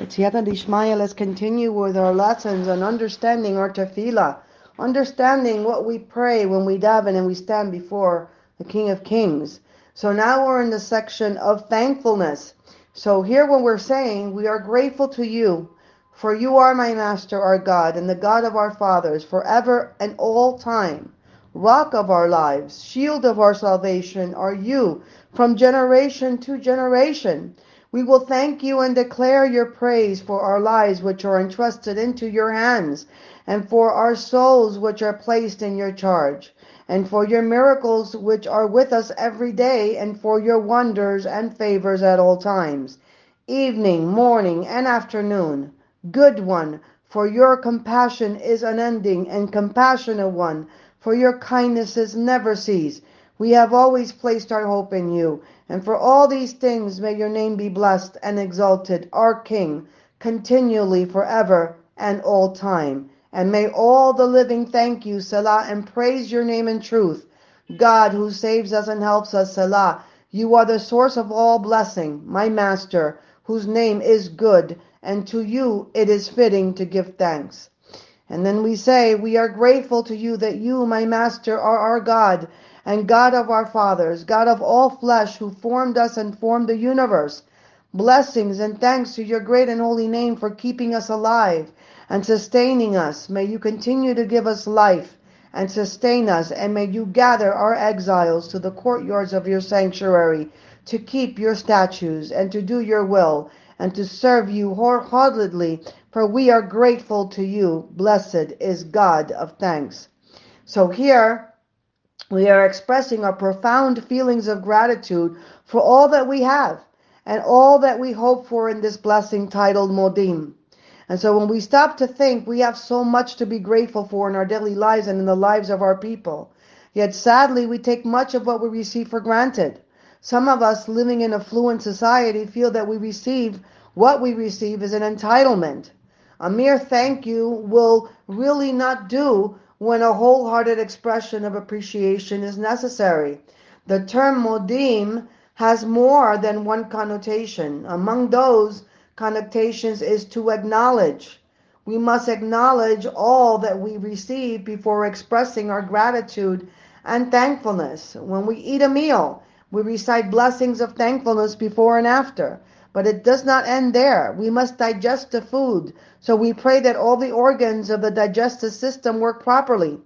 Let's continue with our lessons on understanding our tefillah, understanding what we pray when we daven and we stand before the King of Kings. So now we're in the section of thankfulness. So here when we're saying, we are grateful to you, for you are my master, our God, and the God of our fathers, forever and all time. Rock of our lives, shield of our salvation are you, from generation to generation. We will thank you and declare your praise for our lives which are entrusted into your hands, and for our souls which are placed in your charge, and for your miracles which are with us every day, and for your wonders and favors at all times, evening, morning, and afternoon. Good one, for your compassion is unending, and compassionate one, for your kindnesses never cease. We have always placed our hope in you, and for all these things may your name be blessed and exalted, our King, continually forever and all time. And may all the living thank you, Selah, and praise your name in truth. God who saves us and helps us, Selah, you are the source of all blessing, my Master, whose name is good, and to you it is fitting to give thanks. And then we say, We are grateful to you that you, my Master, are our God and God of our fathers, God of all flesh, who formed us and formed the universe. Blessings and thanks to your great and holy name for keeping us alive and sustaining us. May you continue to give us life and sustain us, and may you gather our exiles to the courtyards of your sanctuary to keep your statutes and to do your will and to serve you wholeheartedly, for we are grateful to you. Blessed is God of thanks. So here, we are expressing our profound feelings of gratitude for all that we have and all that we hope for in this blessing titled Modim. And so when we stop to think, we have so much to be grateful for in our daily lives and in the lives of our people. Yet sadly, we take much of what we receive for granted. Some of us living in affluent society feel that we receive what we receive is an entitlement. A mere thank you will really not do when a wholehearted expression of appreciation is necessary. The term modim has more than one connotation. Among those connotations is to acknowledge. We must acknowledge all that we receive before expressing our gratitude and thankfulness. When we eat a meal, we recite blessings of thankfulness before and after. But it does not end there. We must digest the food. So we pray that all the organs of the digestive system work properly.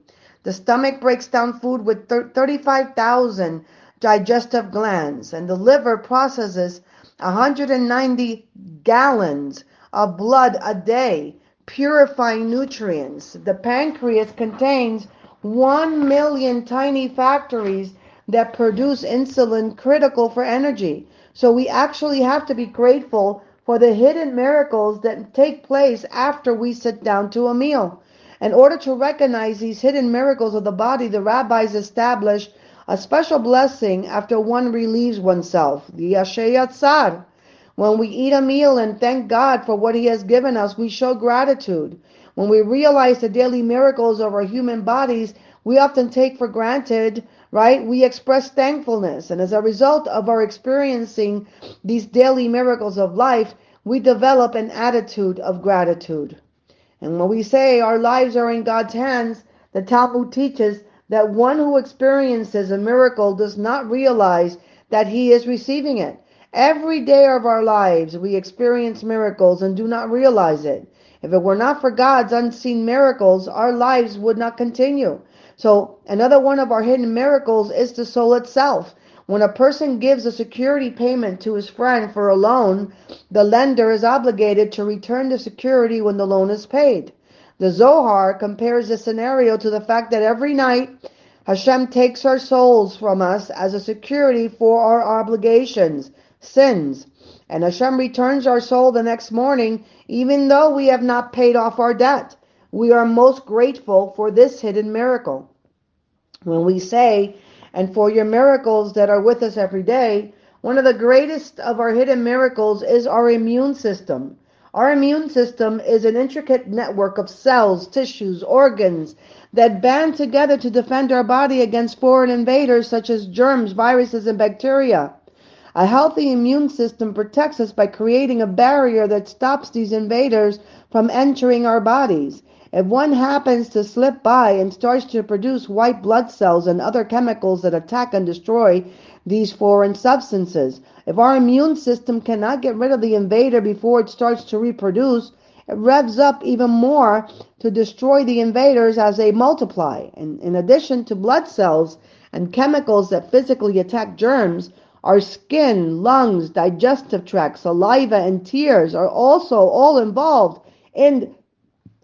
The stomach breaks down food with 35,000 digestive glands, and the liver processes 190 gallons of blood a day, purifying nutrients. The pancreas contains 1 million tiny factories that produce insulin critical for energy. So we actually have to be grateful for the hidden miracles that take place after we sit down to a meal. In order to recognize these hidden miracles of the body, the rabbis establish a special blessing after one relieves oneself, the Asher Yatzar. When we eat a meal and thank God for what He has given us, we show gratitude. When we realize the daily miracles of our human bodies, we often take for granted right? We express thankfulness. And as a result of our experiencing these daily miracles of life, we develop an attitude of gratitude. And when we say our lives are in God's hands, the Talmud teaches that one who experiences a miracle does not realize that he is receiving it. Every day of our lives, we experience miracles and do not realize it. If it were not for God's unseen miracles, our lives would not continue. So another one of our hidden miracles is the soul itself. When a person gives a security payment to his friend for a loan, the lender is obligated to return the security when the loan is paid. The Zohar compares the scenario to the fact that every night Hashem takes our souls from us as a security for our obligations, sins. And Hashem returns our soul the next morning, even though we have not paid off our debt. We are most grateful for this hidden miracle. When we say, and for your miracles that are with us every day, one of the greatest of our hidden miracles is our immune system. Our immune system is an intricate network of cells, tissues, organs that band together to defend our body against foreign invaders such as germs, viruses, and bacteria. A healthy immune system protects us by creating a barrier that stops these invaders from entering our bodies. If one happens to slip by and starts to produce white blood cells and other chemicals that attack and destroy these foreign substances, if our immune system cannot get rid of the invader before it starts to reproduce, it revs up even more to destroy the invaders as they multiply. And in addition to blood cells and chemicals that physically attack germs, our skin, lungs, digestive tract, saliva, and tears are also all involved in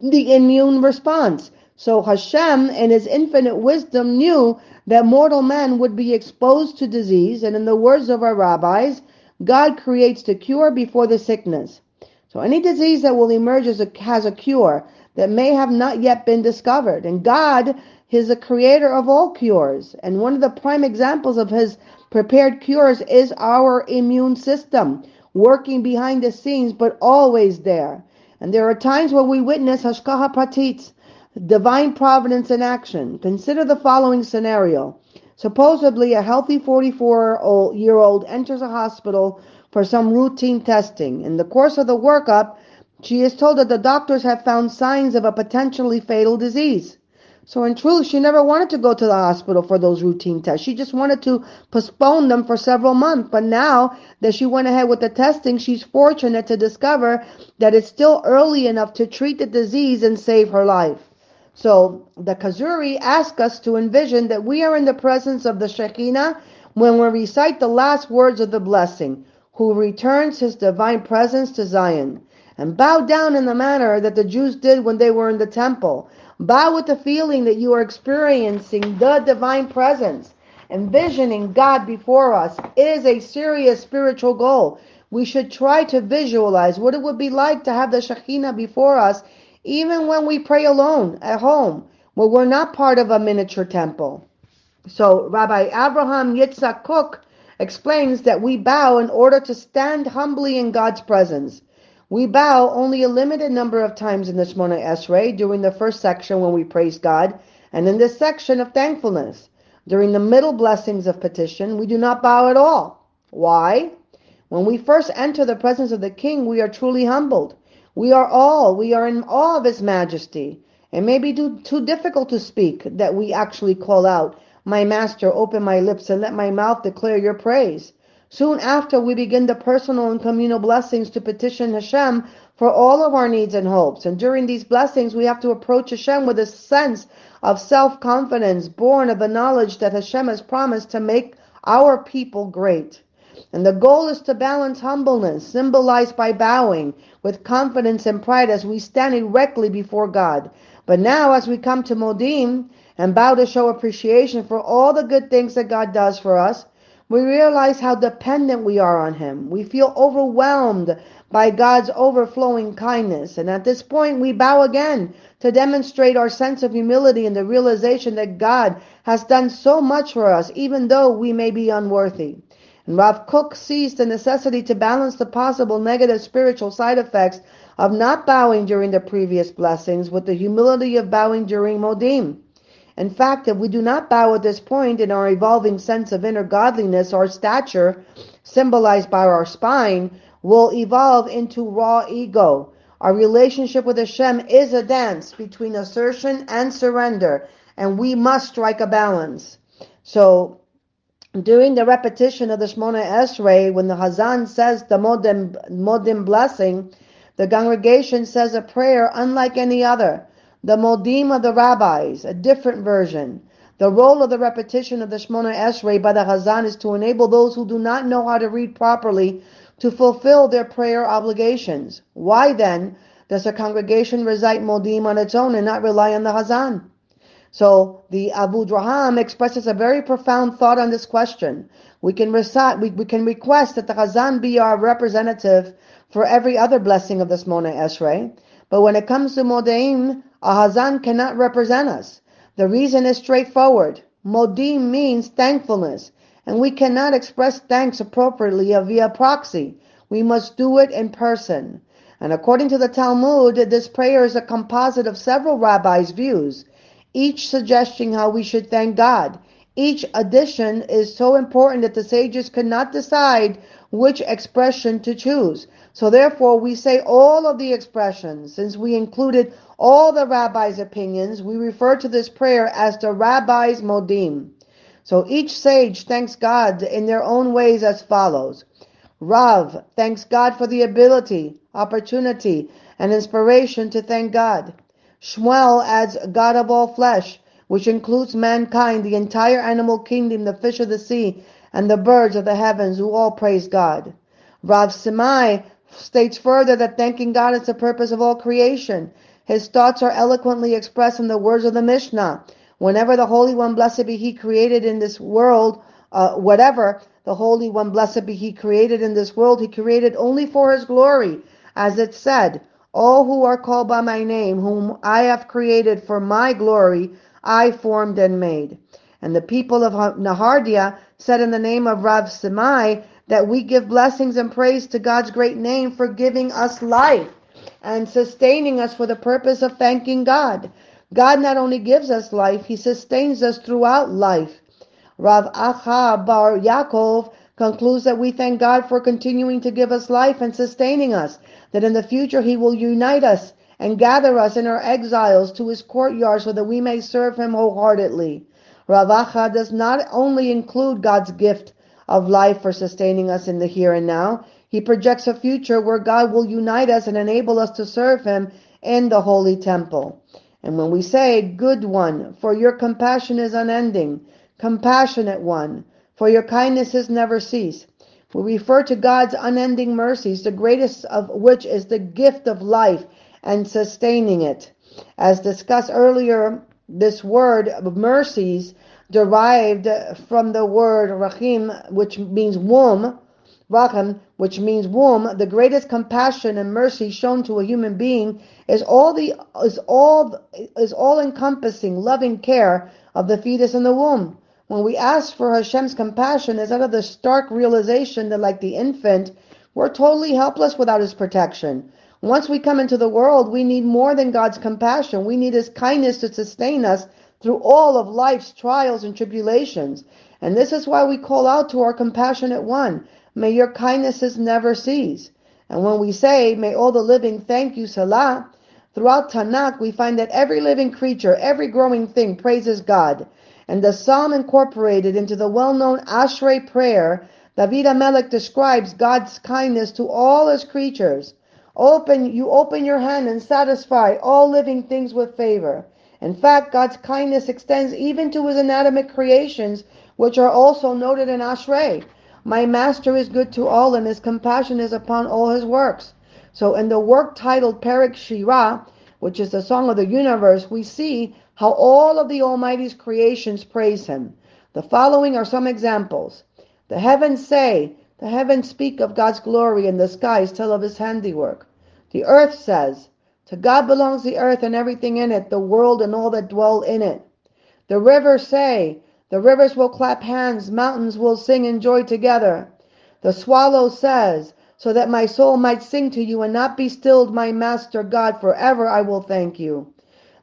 the immune response. So Hashem, in his infinite wisdom, knew that mortal man would be exposed to disease, and in the words of our rabbis, God creates the cure before the sickness. So any disease that will emerge a, has a cure that may have not yet been discovered. And God is a creator of all cures. And one of the prime examples of his prepared cures is our immune system, working behind the scenes, but always there. And there are times where we witness Hashgacha Pratit, divine providence in action. Consider the following scenario. Supposedly, a healthy 44 year old enters a hospital for some routine testing. In the course of the workup, she is told that the doctors have found signs of a potentially fatal disease. So in truth, she never wanted to go to the hospital for those routine tests. She just wanted to postpone them for several months. But now that she went ahead with the testing, she's fortunate to discover that it's still early enough to treat the disease and save her life. So the Kuzari asks us to envision that we are in the presence of the Shekinah when we recite the last words of the blessing who returns his divine presence to Zion. And bow down in the manner that the Jews did when they were in the temple. Bow with the feeling that you are experiencing the divine presence, envisioning God before us. is a serious spiritual goal. We should try to visualize what it would be like to have the Shekhinah before us, even when we pray alone at home, where we're not part of a miniature temple. So Rabbi Abraham Yitzhak Kook explains that we bow in order to stand humbly in God's presence. We bow only a limited number of times in the Shemona Esrei during the first section when we praise God, and in this section of thankfulness. During the middle blessings of petition, we do not bow at all. Why? When we first enter the presence of the King, we are truly humbled. We are all, we are in awe of His majesty. It may be too, too difficult to speak that we actually call out, my master, open my lips and let my mouth declare your praise. Soon after, we begin the personal and communal blessings to petition Hashem for all of our needs and hopes. And during these blessings, we have to approach Hashem with a sense of self-confidence born of the knowledge that Hashem has promised to make our people great. And the goal is to balance humbleness, symbolized by bowing, with confidence and pride as we stand erectly before God. But now, as we come to Modim, and bow to show appreciation for all the good things that God does for us, we realize how dependent we are on Him. We feel overwhelmed by God's overflowing kindness. And at this point, we bow again to demonstrate our sense of humility and the realization that God has done so much for us, even though we may be unworthy. And Rav Kook sees the necessity to balance the possible negative spiritual side effects of not bowing during the previous blessings with the humility of bowing during Modim. In fact, if we do not bow at this point in our evolving sense of inner godliness, our stature, symbolized by our spine, will evolve into raw ego. Our relationship with Hashem is a dance between assertion and surrender, and we must strike a balance. So, during the repetition of the Shemona Esrei, when the Hazan says the Modim, Modim blessing, the congregation says a prayer unlike any other the Modim of the rabbis, a different version. The role of the repetition of the Shemona Esrei by the Hazan is to enable those who do not know how to read properly to fulfill their prayer obligations. Why then does a congregation recite Modim on its own and not rely on the Hazan? So the Avudraham expresses a very profound thought on this question. We can recite, we, we can request that the Hazan be our representative for every other blessing of the Shemona Esrei. But when it comes to Modim, a Hazan cannot represent us. The reason is straightforward. Modim means thankfulness, and we cannot express thanks appropriately via proxy. We must do it in person. And according to the Talmud, this prayer is a composite of several rabbis' views, each suggesting how we should thank God. each addition is so important that the sages could not decide which expression to choose. So therefore we say all of the expressions. Since we included all the rabbis' opinions, we refer to this prayer as the rabbis' modim. So each sage thanks God in their own ways as follows. Rav thanks God for the ability, opportunity, and inspiration to thank God. Shmuel adds God of all flesh, which includes mankind, the entire animal kingdom, the fish of the sea, and the birds of the heavens, who all praise God. Rav Simai states further that thanking God is the purpose of all creation. His thoughts are eloquently expressed in the words of the Mishnah. Whenever the Holy One, blessed be He, created in this world, uh, whatever the Holy One, blessed be He, created in this world, He created only for His glory. As it said, All who are called by my name, whom I have created for my glory, I formed and made. And the people of Nehardea said in the name of Rav Simai that we give blessings and praise to God's great name for giving us life and sustaining us for the purpose of thanking God. God not only gives us life, He sustains us throughout life. Rav Acha Bar Yaakov concludes that we thank God for continuing to give us life and sustaining us, that in the future He will unite us and gather us in our exiles to His courtyard so that we may serve Him wholeheartedly. Rav Acha does not only include God's gift of life for sustaining us in the here and now, he projects a future where God will unite us and enable us to serve Him in the holy temple. And when we say, Good one, for your compassion is unending, compassionate one, for your kindnesses never cease, we refer to God's unending mercies, the greatest of which is the gift of life and sustaining it. As discussed earlier, this word mercies derived from the word rahim, which means womb, rahim, which means womb, the greatest compassion and mercy shown to a human being is all the is all is all encompassing loving care of the fetus in the womb. When we ask for Hashem's compassion, is out of the stark realization that, like the infant, we're totally helpless without His protection. Once we come into the world, we need more than God's compassion. We need His kindness to sustain us through all of life's trials and tribulations. And this is why we call out to our compassionate one. May your kindnesses never cease. And when we say, may all the living thank you, Selah, throughout Tanakh, we find that every living creature, every growing thing praises God. And the psalm incorporated into the well-known Ashrei prayer, David HaMelech describes God's kindness to all his creatures. Open, you open your hand and satisfy all living things with favor. In fact, God's kindness extends even to his inanimate creations, which are also noted in Ashrei. My master is good to all, and his compassion is upon all his works. So in the work titled Perek Shira, which is the song of the universe, we see how all of the Almighty's creations praise him. The following are some examples. The heavens say, the heavens speak of God's glory, and the skies tell of his handiwork. The earth says, To God belongs the earth and everything in it, the world and all that dwell in it. The rivers say, the rivers will clap hands, mountains will sing in joy together. The swallow says, so that my soul might sing to you and not be stilled, my master God, forever I will thank you.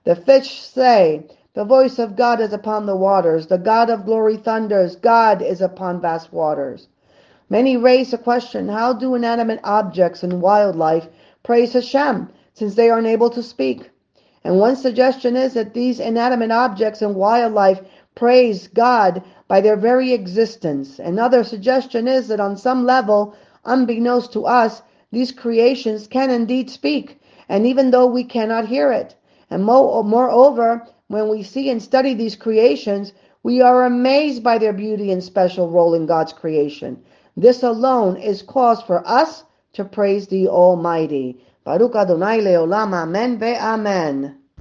The fish say, the voice of God is upon the waters. The God of glory thunders. God is upon vast waters. Many raise the question, how do inanimate objects and wildlife praise Hashem, since they are unable to speak? And one suggestion is that these inanimate objects and wildlife praise God by their very existence. Another suggestion is that on some level, unbeknownst to us, these creations can indeed speak, and even though we cannot hear it. And moreover, when we see and study these creations, we are amazed by their beauty and special role in God's creation. This alone is cause for us to praise the Almighty. Baruch Adonai Leolam, Amen ve Amen.